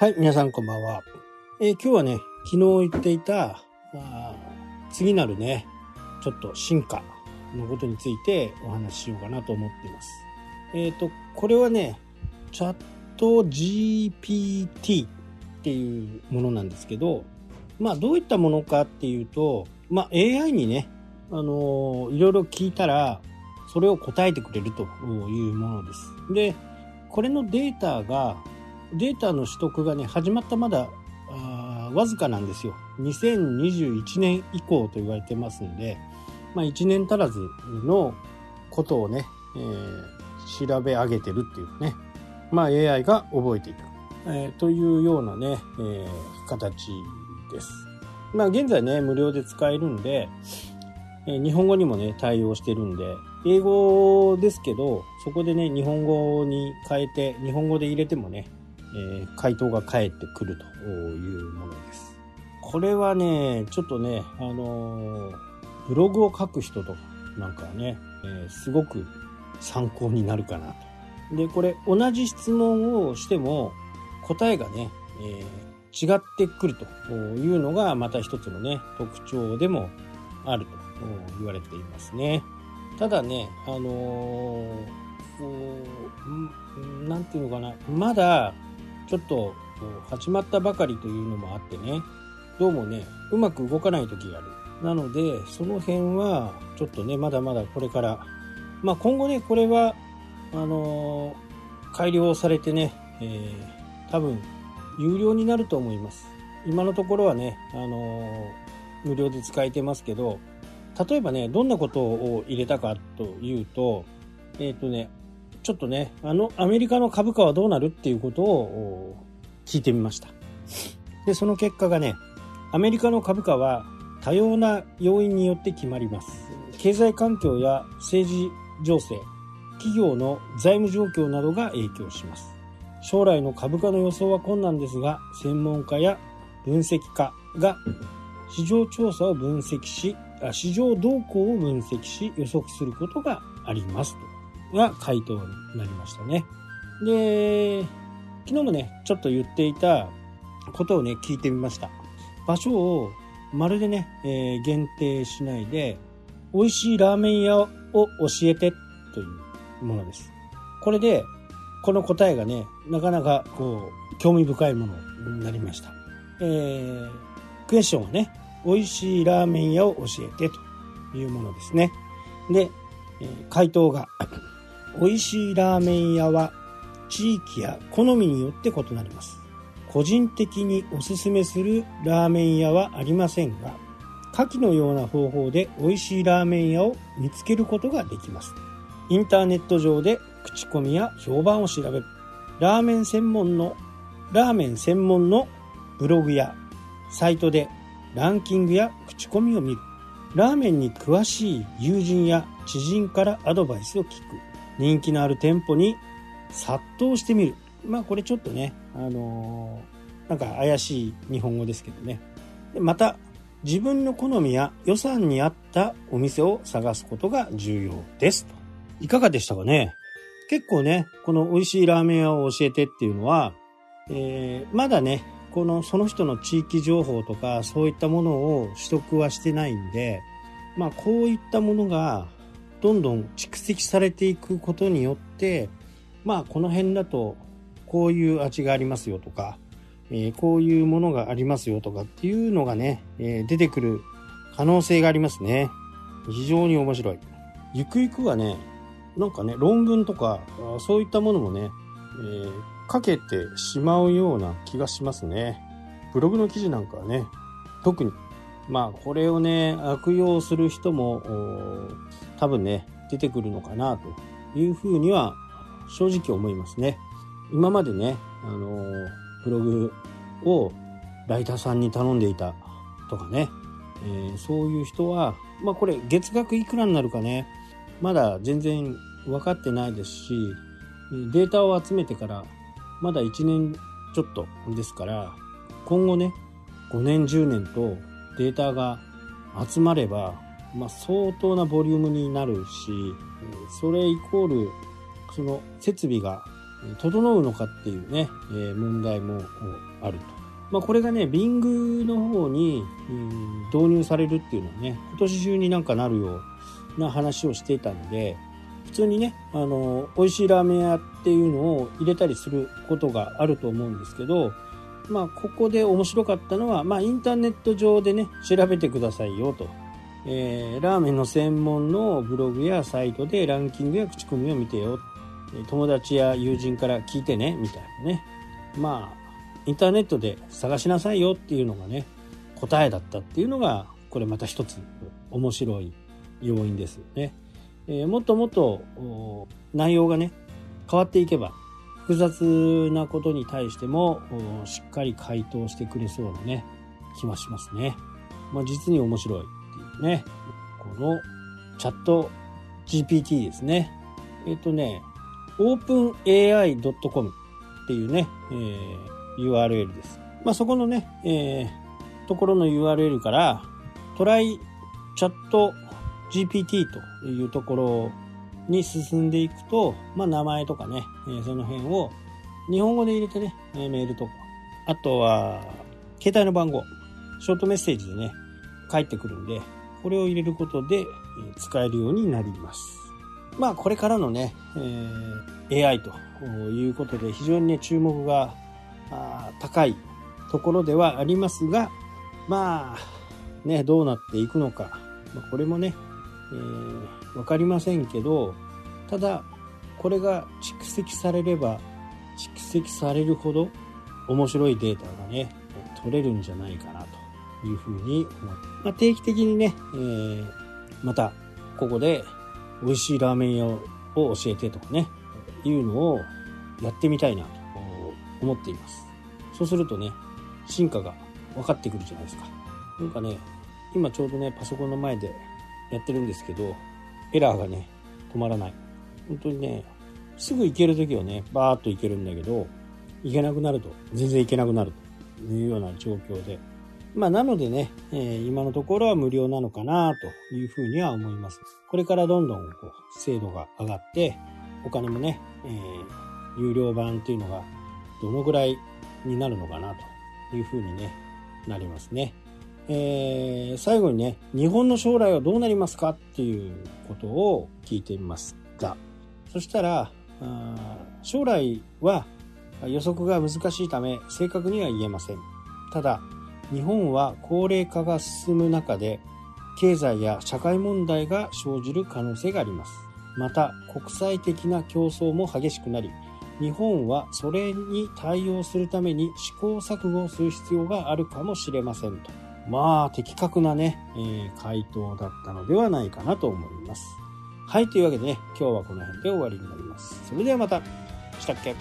はい、皆さんこんばんは。えー今日はね、昨日言っていた、あ次なるね、ちょっと進化のことについてお話ししようかなと思っています。えっ、と、これはね、チャット GPT っていうものなんですけど、まあどういったものかっていうと、まあ AI にね、あのーいろいろ聞いたら、それを答えてくれるというものです。で、これのデータが、データの取得がね、始まったまだ、わずかなんですよ。2021年以降と言われてますんで、まあ1年足らずのことをね、えー調べ上げてるっていうね、まあ AI が覚えていた、えーというようなね、えー形です。まあ現在ね、無料で使えるんで、えー日本語にもね、対応してるんで、英語ですけど、そこでね、日本語に変えて、日本語で入れてもね、えー回答が返ってくるというものです。これはね、ちょっとね、あのーブログを書く人とかなんかはね、えーすごく参考になるかなと。で、これ同じ質問をしても答えがね、えー違ってくるというのがまた一つのね、特徴でもあると言われていますね。ただね、あのーこうんなんていうのかな、まだちょっとこう始まったばかりというのもあってね、どうもね、うまく動かない時がある。なので、その辺はちょっとね、まだまだこれから、まあ今後ね、これは、あのー改良されてね、えー多分、有料になると思います。今のところはね、あのー無料で使えてますけど、例えばね、どんなことを入れたかというと、えっ、とね、ちょっとね、あの、アメリカの株価はどうなるっていうことを聞いてみました。で、その結果がね、アメリカの株価は多様な要因によって決まります。経済環境や政治情勢、企業の財務状況などが影響します。将来の株価の予想は困難ですが、専門家や分析家が市場調査を分析し、あ市場動向を分析し予測することがありますと。が回答になりましたね。で、昨日もね、ちょっと言っていたことをね、聞いてみました。場所をまるでね、えー限定しないで、美味しいラーメン屋を教えてというものです。これで、この答えがね、なかなかこう、興味深いものになりました。えー、クエスチョンはね、美味しいラーメン屋を教えてというものですね。で、えー回答が、美味しいラーメン屋は地域や好みによって異なります。個人的におすすめするラーメン屋はありませんが、下記のような方法で美味しいラーメン屋を見つけることができます。インターネット上で口コミや評判を調べる。ラーメン専門の、ラーメン専門のブログやサイトでランキングや口コミを見る。ラーメンに詳しい友人や知人からアドバイスを聞く。人気のある店舗に殺到してみる。まあこれちょっとね、あのーなんか怪しい日本語ですけどね。でまた、自分の好みや予算に合ったお店を探すことが重要ですと。いかがでしたかね？結構ね、この美味しいラーメン屋を教えてっていうのは、えーまだね、このその人の地域情報とかそういったものを取得はしてないんで、まあこういったものがどんどん蓄積されていくことによって、まあこの辺だとこういう味がありますよとか、えーこういうものがありますよとかっていうのがね、えー出てくる可能性がありますね。非常に面白い。ゆくゆくはね、なんかね、論文とか、そういったものもね、えーかけてしまうような気がしますね。ブログの記事なんかはね、特に、まあこれをね、悪用する人も、多分ね、出てくるのかなというふうには正直思いますね。今までね、あのブログをライターさんに頼んでいたとかね、えーそういう人は、まあこれ月額いくらになるかね、まだ全然分かってないですし、データを集めてからまだ1年ちょっとですから、今後ね、5年10年とデータが集まれば、まあ相当なボリュームになるし、それイコール、その設備が整うのかっていうね、問題もあると。まあ、これがね、Bing の方に、導入されるっていうのはね、今年中になんかなるような話をしていたんで、普通にね、あの、美味しいラーメン屋っていうのを入れたりすることがあると思うんですけど、まあ、ここで面白かったのは、まあ、インターネット上でね、調べてくださいよと。えー、ラーメンの専門のブログやサイトでランキングや口コミを見てよ。友達や友人から聞いてね、みたいなね。まあ、インターネットで探しなさいよっていうのがね、答えだったっていうのが、これまた一つ面白い要因ですよね。えー、もっともっと内容がね、変わっていけば、複雑なことに対してもしっかり回答してくれそうなね、気はしますね。まあ、実に面白いね、このチャット GPT ですね。えっ、ー、とね、openai.com っていうね、えー、URL です。まあ、そこのね、えー、ところの URL からトライチャット GPT というところに進んでいくと、まあ、名前とかね、えー、その辺を日本語で入れてね、メールとか、あとは、携帯の番号、ショートメッセージでね、返ってくるんで、これを入れることで使えるようになります。まあ、これからのね、えー、AI ということで非常にね、注目が高いところではありますが、まあ、ね、どうなっていくのか、これもね、えー、分かりませんけどただこれが蓄積されれば蓄積されるほど面白いデータがね取れるんじゃないかなというふうに思って、まあ、定期的にね、えー、またここで美味しいラーメン屋を教えてとかねいうのをやってみたいなと思っていますそうするとね進化が分かってくるじゃないですかなんかね今ちょうどねパソコンの前でやってるんですけど、エラーがね、止まらない。本当にね、すぐ行ける時はね、バーっと行けるんだけど、行けなくなると、全然行けなくなるというような状況で。まあ、なのでね、えー、今のところは無料なのかなというふうには思います。これからどんどんこう精度が上がって、お金もね、えー、有料版っていうのがどのぐらいになるのかなというふうにね、なりますね。えー、最後にね、日本の将来はどうなりますかっていうことを聞いてみました。そしたら、あ将来は予測が難しいため正確には言えません。ただ、日本は高齢化が進む中で経済や社会問題が生じる可能性があります。また、国際的な競争も激しくなり、日本はそれに対応するために試行錯誤をする必要があるかもしれませんと。まあ、的確なね、えー、回答だったのではないかなと思います。はい、というわけでね、今日はこの辺で終わりになります。それではまた。したっけ？